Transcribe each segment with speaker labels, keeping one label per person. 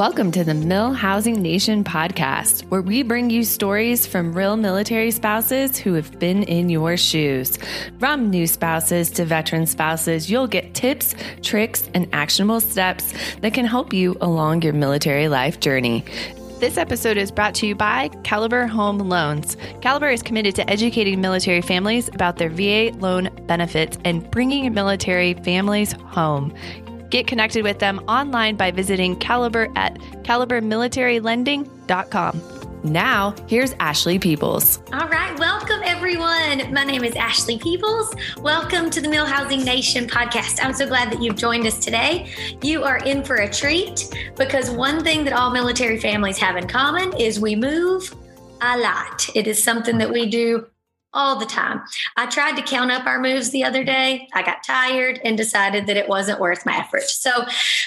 Speaker 1: Welcome to the Mill Housing Nation podcast, where we bring you stories from real military spouses who have been in your shoes. From new spouses to veteran spouses, you'll get tips, tricks, and actionable steps that can help you along your military life journey. This episode is brought to you by Caliber Home Loans. Caliber is committed to educating military families about their VA loan benefits and bringing military families home. Get connected with them online by visiting Caliber at calibermilitarylending.com. Now, here's Ashley Peoples.
Speaker 2: All right, welcome everyone. My name is Ashley Peoples. Welcome to the Mill Housing Nation podcast. I'm so glad that you've joined us today. You are in for a treat because one thing that all military families have in common is we move a lot. It is something that we do all the time. I tried to count up our moves the other day. I got tired and decided that it wasn't worth my effort. So,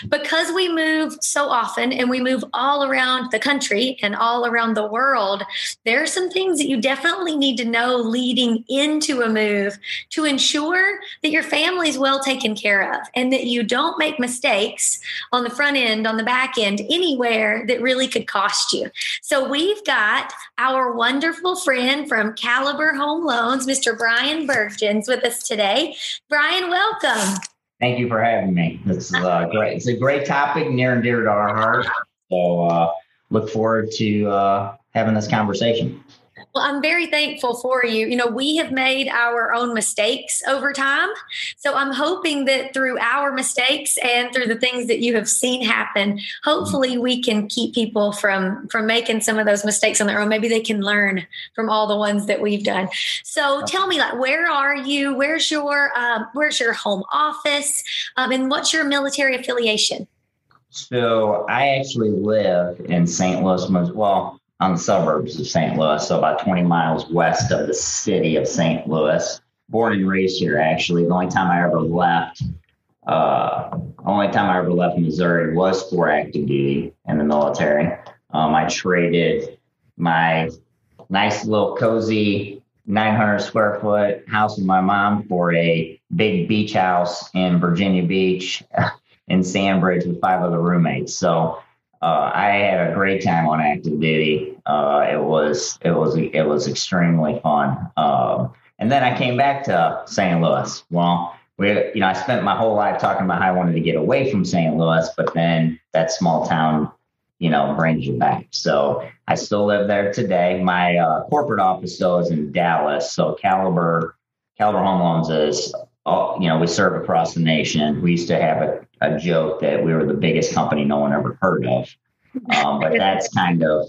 Speaker 2: because we move so often and we move all around the country and all around the world, there are some things that you definitely need to know leading into a move to ensure that your family is well taken care of and that you don't make mistakes on the front end, on the back end, anywhere that really could cost you. So, we've got our wonderful friend from Caliber Home Home Loans, Mr. Brian Bergens, with us today. Brian, welcome.
Speaker 3: Thank you for having me. This is uh, great. It's a great topic, near and dear to our heart. So uh, look forward to uh, having this conversation.
Speaker 2: Well, I'm very thankful for you. You know, we have made our own mistakes over time. So I'm hoping that through our mistakes and through the things that you have seen happen, hopefully we can keep people from from making some of those mistakes on their own. Maybe they can learn from all the ones that we've done. So tell me, like, where are you? Where's your um, where's your home office? Um, and what's your military affiliation?
Speaker 3: So I actually live in St. Louis, well, on the suburbs of St. Louis, so about 20 miles west of the city of St. Louis. Born and raised here, actually. The only time I ever left, uh, only time I ever left Missouri was for active duty in the military. Um, I traded my nice little cozy 900 square foot house with my mom for a big beach house in Virginia Beach in Sandbridge with five other roommates. So uh, I had a great time on active duty. Uh, it was it was it was extremely fun. Um, and then I came back to St. Louis. Well, we you know I spent my whole life talking about how I wanted to get away from St. Louis, but then that small town, you know, brings you back. So I still live there today. My uh, corporate office though is in Dallas. So Caliber Caliber Home Loans is all, you know, we serve across the nation. We used to have a, a joke that we were the biggest company no one ever heard of. Um, but that's kind of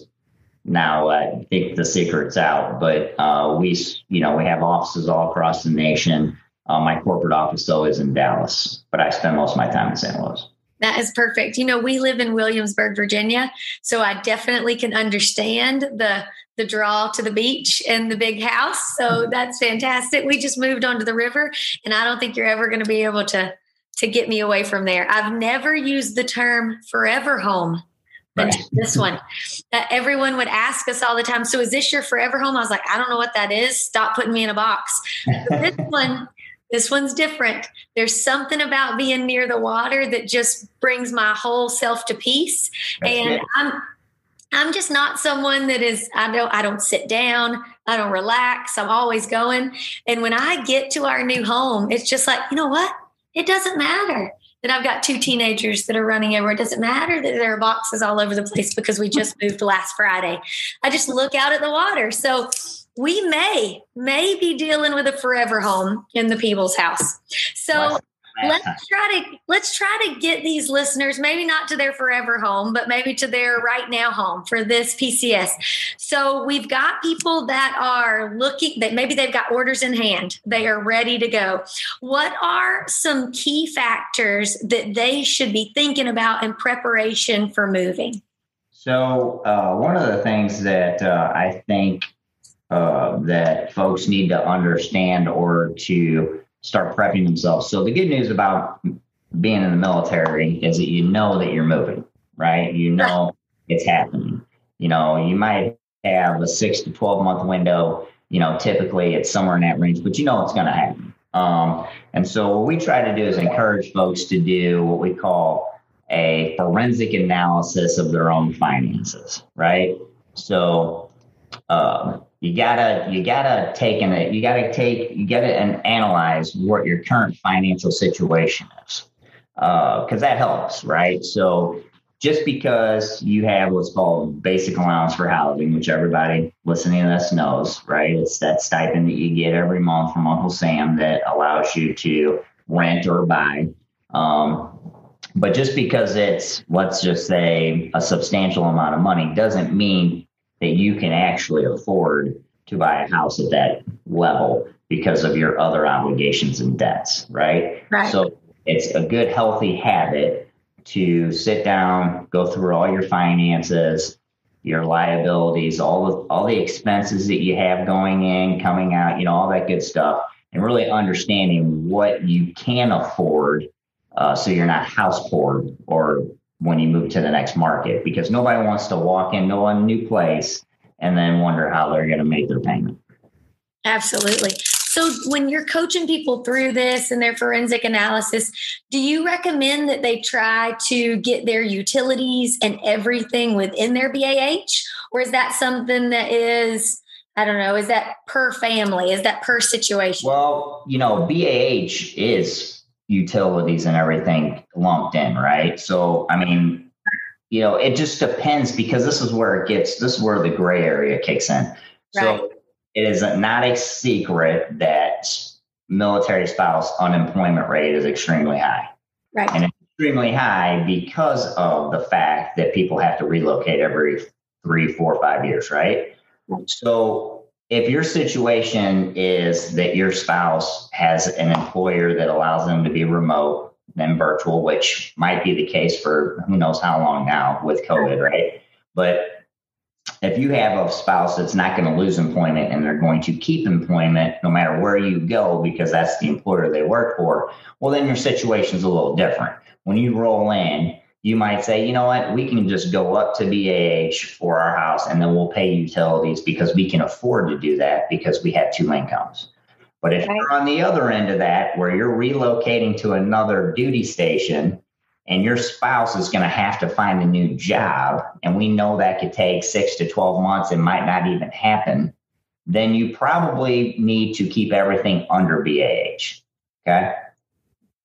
Speaker 3: now I think the secret's out. But uh, we, you know, we have offices all across the nation. Uh, my corporate office though is in Dallas, but I spend most of my time in St. Louis.
Speaker 2: That is perfect. You know, we live in Williamsburg, Virginia, so I definitely can understand the the draw to the beach and the big house. So that's fantastic. We just moved onto the river, and I don't think you're ever going to be able to to get me away from there. I've never used the term forever home. Right. This one, uh, everyone would ask us all the time. So, is this your forever home? I was like, I don't know what that is. Stop putting me in a box. this one, this one's different. There's something about being near the water that just brings my whole self to peace. That's and I'm I'm just not someone that is I don't I don't sit down, I don't relax. I'm always going. And when I get to our new home, it's just like, you know what? It doesn't matter that I've got two teenagers that are running everywhere. It doesn't matter that there are boxes all over the place because we just moved last Friday. I just look out at the water. So we may may be dealing with a forever home in the people's house. So let's try to let's try to get these listeners maybe not to their forever home but maybe to their right now home for this pcs so we've got people that are looking that maybe they've got orders in hand. They are ready to go. What are some key factors that they should be thinking about in preparation for moving?
Speaker 3: So uh, one of the things that uh, i think uh, that folks need to understand or to start prepping themselves. So the good news about being in the military is that you know that you're moving, right? You know it's happening. You know, you might have a six to 12 month window. You know, typically it's somewhere in that range, but you know it's going to happen. Um, and so what we try to do is encourage folks to do what we call a forensic analysis of their own finances, right? So uh, you gotta you gotta take in you gotta take you gotta and analyze what your current financial situation is because uh, that helps, right? So just because you have what's called basic allowance for housing, which everybody listening to this knows, right? It's that stipend that you get every month from Uncle Sam that allows you to rent or buy. Um, but just because it's, let's just say, a substantial amount of money doesn't mean that you can actually afford to buy a house at that level because of your other obligations and debts, right?
Speaker 2: Right.
Speaker 3: So it's a good, healthy habit to sit down, go through all your finances, your liabilities, all the all the expenses that you have going in, coming out, you know, all that good stuff, and really understanding what you can afford, uh, so you're not house poor or when you move to the next market, because nobody wants to walk into a new place and then wonder how they're going to make their payment.
Speaker 2: Absolutely. So, when you're coaching people through this and their forensic analysis, do you recommend that they try to get their utilities and everything within their BAH? Or is that something that is, I don't know, is that per family? Is that per situation?
Speaker 3: Well, you know, BAH is utilities and everything lumped in, right? So, I mean, you know, it just depends because this is where it gets, this is where the gray area kicks in. Right. So, it is not a secret that military spouse unemployment rate is extremely high.
Speaker 2: Right.
Speaker 3: And it's extremely high because of the fact that people have to relocate every three, four, five years, right? right. So if your situation is that your spouse has an employer that allows them to be remote and virtual, which might be the case for who knows how long now with COVID, right? But if you have a spouse that's not going to lose employment and they're going to keep employment no matter where you go because that's the employer they work for, well, then your situation's a little different. When you roll in, you might say, you know what, we can just go up to BAH for our house and then we'll pay utilities because we can afford to do that because we have two incomes. But if right. you're on the other end of that, where you're relocating to another duty station and your spouse is going to have to find a new job, and we know that could take six to 12 months, and might not even happen, then you probably need to keep everything under BAH. Okay.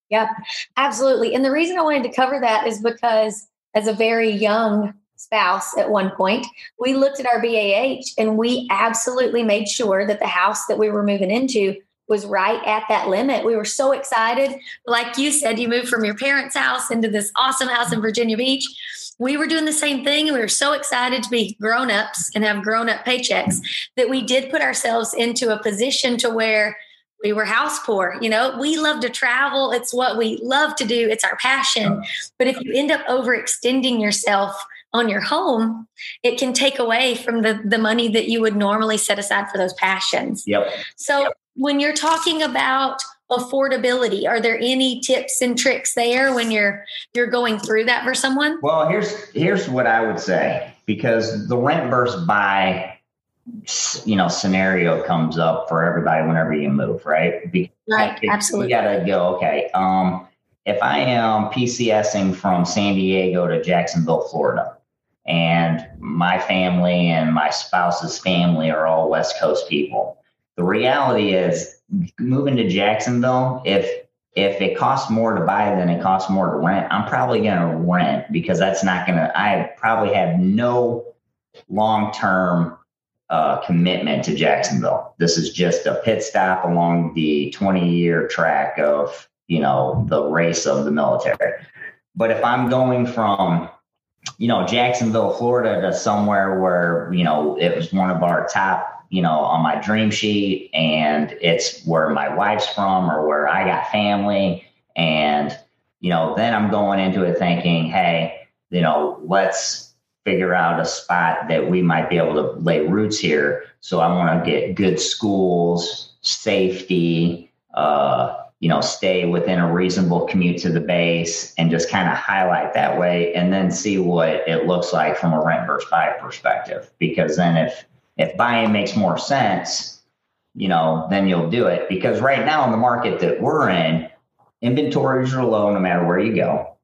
Speaker 2: Yep, absolutely. And the reason I wanted to cover that is because as a very young spouse at one point, we looked at our BAH and we absolutely made sure that the house that we were moving into was right at that limit. We were so excited. Like you said, you moved from your parents' house into this awesome house in Virginia Beach. We were doing the same thing. We were so excited to be grown ups and have grown up paychecks that we did put ourselves into a position to where we were house poor. You know, we love to travel. It's what we love to do. It's our passion. But if you end up overextending yourself on your home, it can take away from the the money that you would normally set aside for those passions.
Speaker 3: Yep.
Speaker 2: So
Speaker 3: yep
Speaker 2: when you're talking about affordability are there any tips and tricks there when you're you're going through that for someone
Speaker 3: well here's here's what i would say because the rent versus buy you know scenario comes up for everybody whenever you move right?
Speaker 2: Because right absolutely.
Speaker 3: you gotta go okay um if i am pcsing from san diego to jacksonville florida and my family and my spouse's family are all west coast people the reality is moving to Jacksonville, if if it costs more to buy than it costs more to rent, I'm probably going to rent because that's not going to, I probably have no long term uh, commitment to Jacksonville. This is just a pit stop along the 20 year track of, you know, the race of the military. But if I'm going from, you know, Jacksonville, Florida to somewhere where, you know, it was one of our top you know, on my dream sheet and it's where my wife's from or where I got family. And, you know, then I'm going into it thinking, hey, you know, let's figure out a spot that we might be able to lay roots here. So I want to get good schools, safety, uh, you know, stay within a reasonable commute to the base and just kind of highlight that way and then see what it looks like from a rent versus buy perspective. Because then if if buying makes more sense, you know, then you'll do it. Because right now in the market that we're in, inventories are low no matter where you go.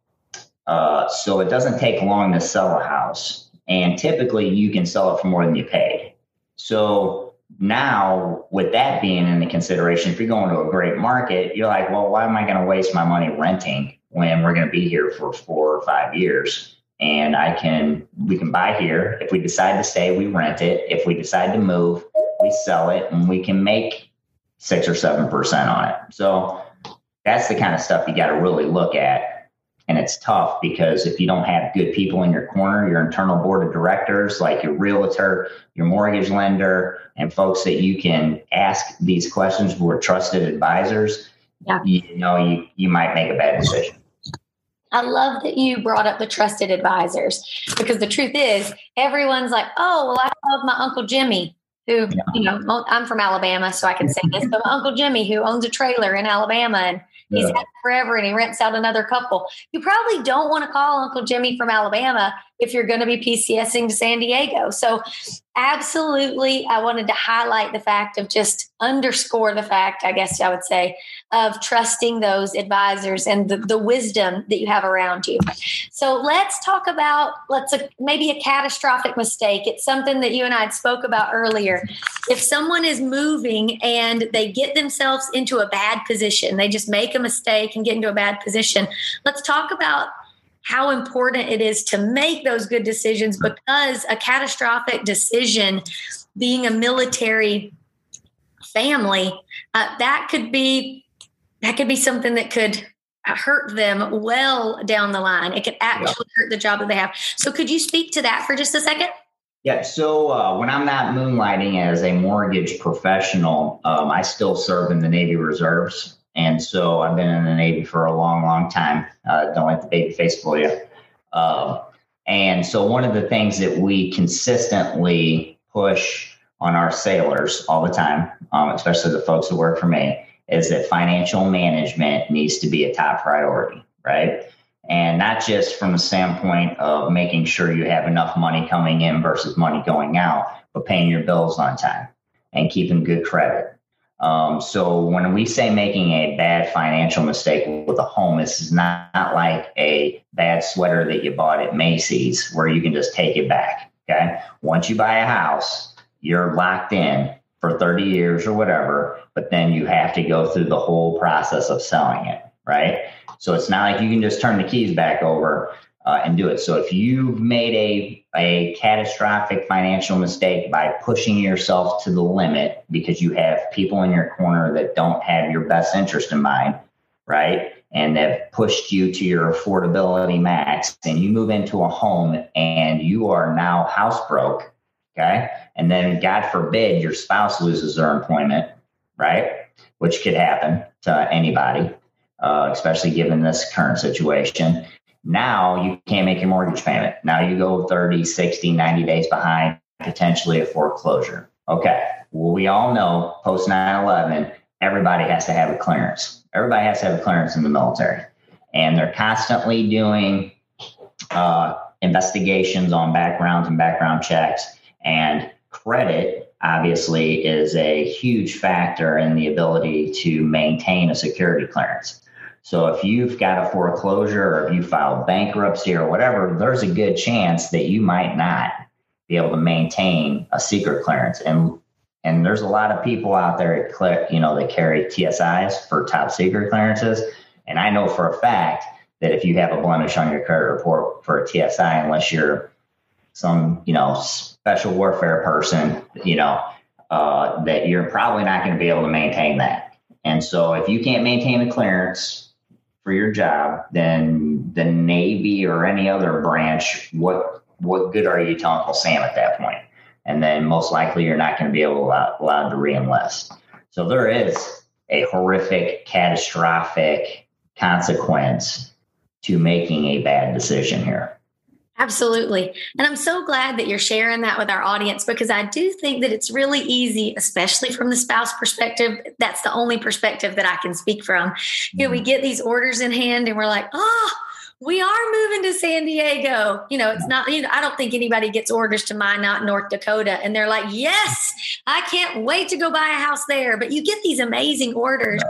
Speaker 3: Uh, so it doesn't take long to sell a house. And typically you can sell it for more than you paid. So now, with that being in the consideration, if you're going to a great market, you're like, well, why am I going to waste my money renting when we're going to be here for four or five years? And I can, we can buy here. If we decide to stay, we rent it. If we decide to move, we sell it and we can make six or 7% on it. So that's the kind of stuff you got to really look at and it's tough because if you don't have good people in your corner, your internal board of directors, like your realtor, your mortgage lender, and folks that you can ask these questions who are trusted advisors, yeah. you know, you, you might make a bad decision.
Speaker 2: I love that you brought up the trusted advisors because the truth is, everyone's like, oh, well, I love my Uncle Jimmy who, yeah. you know, I'm from Alabama, so I can say this, but my Uncle Jimmy, who owns a trailer in Alabama and He's yeah. had forever and he rents out another couple. You probably don't want to call Uncle Jimmy from Alabama if you're going to be PCSing to San Diego. So, absolutely, I wanted to highlight the fact of just underscore the fact, I guess I would say, of trusting those advisors and the, the wisdom that you have around you. So, let's talk about let's a, maybe a catastrophic mistake. It's something that you and I spoke about earlier. If someone is moving and they get themselves into a bad position, they just make a mistake and get into a bad position. Let's talk about how important it is to make those good decisions because a catastrophic decision, being a military family, uh, that could be that could be something that could hurt them well down the line. It could actually yeah. hurt the job that they have. So, could you speak to that for just a second?
Speaker 3: Yeah. So uh, when I'm not moonlighting as a mortgage professional, um, I still serve in the Navy Reserves. And so I've been in the Navy for a long, long time. Uh, don't let the baby face fool you. Uh, and so one of the things that we consistently push on our sailors all the time, um, especially the folks who work for me, is that financial management needs to be a top priority, right? And not just from the standpoint of making sure you have enough money coming in versus money going out, but paying your bills on time and keeping good credit um, so when we say making a bad financial mistake with a home, this is not, not like a bad sweater that you bought at Macy's where you can just take it back. Okay. Once you buy a house, you're locked in for 30 years or whatever, but then you have to go through the whole process of selling it. Right. So it's not like you can just turn the keys back over uh, and do it. So if you've made a a catastrophic financial mistake by pushing yourself to the limit because you have people in your corner that don't have your best interest in mind, right? And have pushed you to your affordability max, and you move into a home and you are now house broke, okay? And then, God forbid, your spouse loses their employment, right? Which could happen to anybody, uh, especially given this current situation now you can't make your mortgage payment. Now you go 30, 60, 90 days behind, potentially a foreclosure. Okay. Well, we all know post 9 11, everybody has to have a clearance. Everybody has to have a clearance in the military. And they're constantly doing uh, investigations on backgrounds and background checks. And credit, obviously, is a huge factor in the ability to maintain a security clearance. So if you've got a foreclosure or if you filed bankruptcy or whatever, there's a good chance that you might not be able to maintain a secret clearance. And and there's a lot of people out there that you know that carry TSIs for top secret clearances. And I know for a fact that if you have a blemish on your credit report for a TSI, unless you're some you know special warfare person, you know uh, that you're probably not going to be able to maintain that. And so if you can't maintain the clearance for your job, then the Navy or any other branch, what what good are you to Uncle Sam at that point? And then most likely you're not going to be able to allowed to reenlist. So there is a horrific, catastrophic consequence to making a bad decision here.
Speaker 2: Absolutely. And I'm so glad that you're sharing that with our audience because I do think that it's really easy, especially from the spouse perspective. That's the only perspective that I can speak from. You know, we mm-hmm. get these orders in hand and we're like, oh, we are moving to San Diego. You know, it's not, you know, I don't think anybody gets orders to Minot, North Dakota, and they're like, yes, I can't wait to go buy a house there. But you get these amazing orders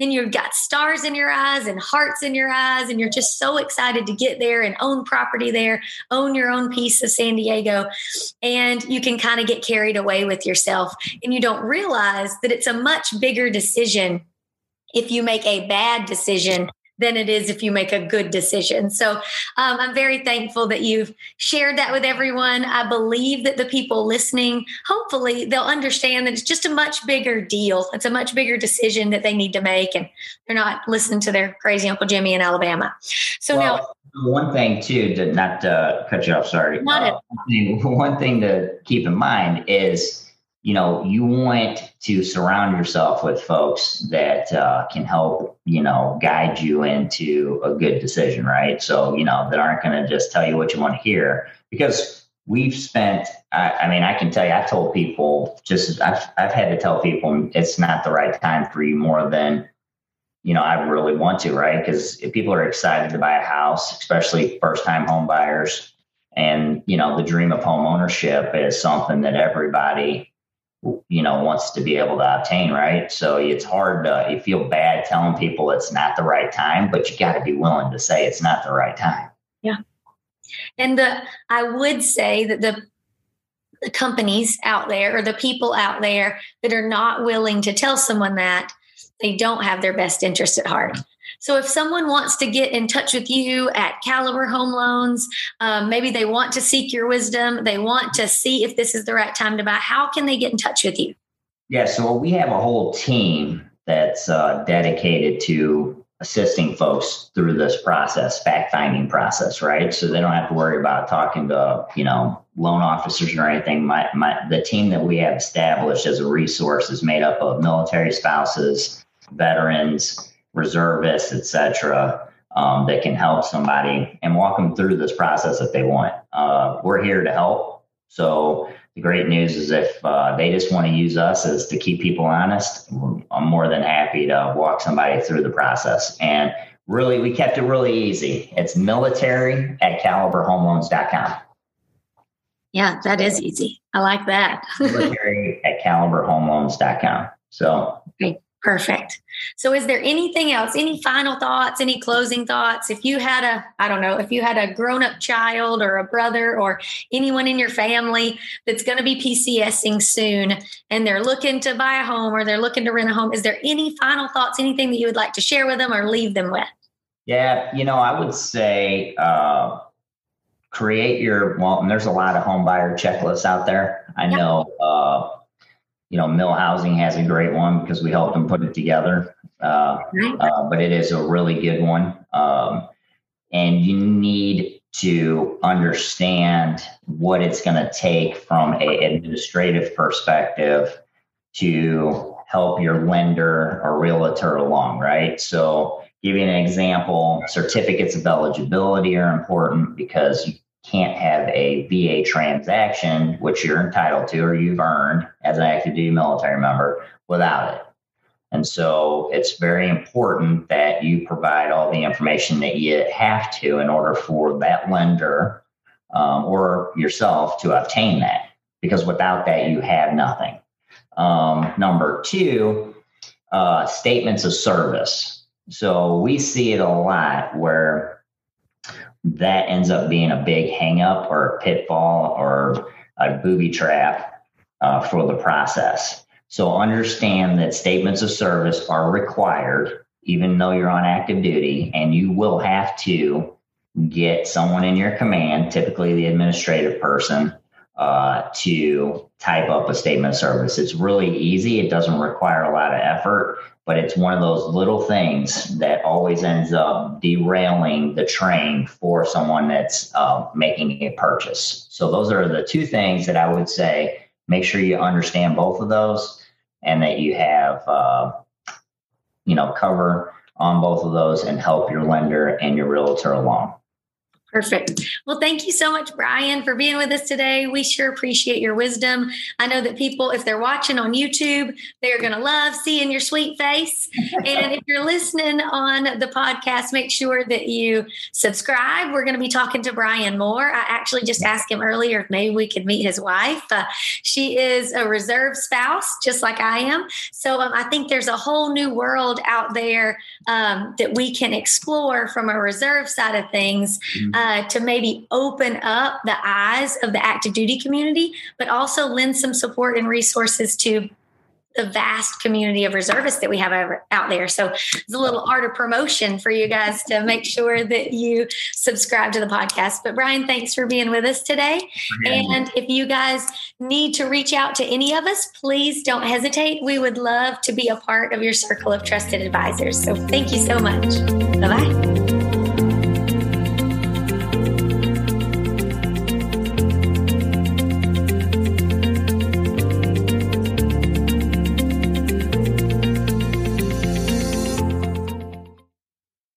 Speaker 2: and you've got stars in your eyes and hearts in your eyes, and you're just so excited to get there and own property there, own your own piece of San Diego. And you can kind of get carried away with yourself. And you don't realize that it's a much bigger decision if you make a bad decision than it is if you make a good decision. So um, I'm very thankful that you've shared that with everyone. I believe that the people listening, hopefully, they'll understand that it's just a much bigger deal. It's a much bigger decision that they need to make, and they're not listening to their crazy Uncle Jimmy in Alabama. So well, now.
Speaker 3: One thing too, to not uh, cut you off, sorry. Not uh, one thing to keep in mind is you know, you want to surround yourself with folks that uh, can help, you know, guide you into a good decision, right? So, you know, that aren't going to just tell you what you want to hear because we've spent, I, I, mean, I can tell you, I've told people just, I've, I've had to tell people it's not the right time for you more than, you know, I really want to, right? Because if people are excited to buy a house, especially first time home buyers, and, you know, the dream of home ownership is something that everybody, you know wants to be able to obtain right? So it's hard to you feel bad telling people it's not the right time but you got to be willing to say it's not the right time.
Speaker 2: Yeah. And the i would say that the the companies out there or the people out there that are not willing to tell someone that they don't have their best interest at heart so if someone wants to get in touch with you at Caliber Home Loans, um, maybe they want to seek your wisdom, they want to see if this is the right time to buy, how can they get in touch with you?
Speaker 3: Yeah, so we have a whole team that's uh, dedicated to assisting folks through this process, fact finding process, right? So they don't have to worry about talking to, you know, loan officers or anything. My, my, the team that we have established as a resource is made up of military spouses, veterans, reservists, etc., um, that can help somebody and walk them through this process if they want. Uh, we're here to help. So the great news is if uh, they just want to use us as to keep people honest, I'm more than happy to walk somebody through the process. And really, we kept it really easy. It's military at caliberhomeloans.com.
Speaker 2: Yeah, that is easy. I like that.
Speaker 3: military at caliberhomeloans.com. So,
Speaker 2: okay. Perfect. So, is there anything else? Any final thoughts? Any closing thoughts? If you had a, I don't know, if you had a grown up child or a brother or anyone in your family that's going to be PCSing soon and they're looking to buy a home or they're looking to rent a home, is there any final thoughts, anything that you would like to share with them or leave them with?
Speaker 3: Yeah, you know, I would say uh, create your, well, and there's a lot of home buyer checklists out there. I know. Uh, you know, Mill Housing has a great one because we helped them put it together. Uh, uh, but it is a really good one. Um, and you need to understand what it's going to take from an administrative perspective to help your lender or realtor along, right? So, give you an example certificates of eligibility are important because can't have a VA transaction, which you're entitled to or you've earned as an active duty military member, without it. And so it's very important that you provide all the information that you have to in order for that lender um, or yourself to obtain that, because without that, you have nothing. Um, number two, uh, statements of service. So we see it a lot where that ends up being a big hangup or a pitfall or a booby trap uh, for the process. So understand that statements of service are required, even though you're on active duty, and you will have to get someone in your command, typically the administrative person, uh, to type up a statement of service. It's really easy. It doesn't require a lot of effort, but it's one of those little things that always ends up derailing the train for someone that's uh, making a purchase. So those are the two things that I would say. Make sure you understand both of those, and that you have, uh, you know, cover on both of those, and help your lender and your realtor along.
Speaker 2: Perfect. Well, thank you so much, Brian, for being with us today. We sure appreciate your wisdom. I know that people, if they're watching on YouTube, they're going to love seeing your sweet face. and if you're listening on the podcast, make sure that you subscribe. We're going to be talking to Brian more. I actually just asked him earlier if maybe we could meet his wife. Uh, she is a reserve spouse, just like I am. So um, I think there's a whole new world out there um, that we can explore from a reserve side of things. Mm-hmm uh, to maybe open up the eyes of the active duty community, but also lend some support and resources to the vast community of reservists that we have out there. So it's a little art of promotion for you guys to make sure that you subscribe to the podcast. But Brian, thanks for being with us today. And if you guys need to reach out to any of us, please don't hesitate. We would love to be a part of your circle of trusted advisors. So thank you so much. Bye bye.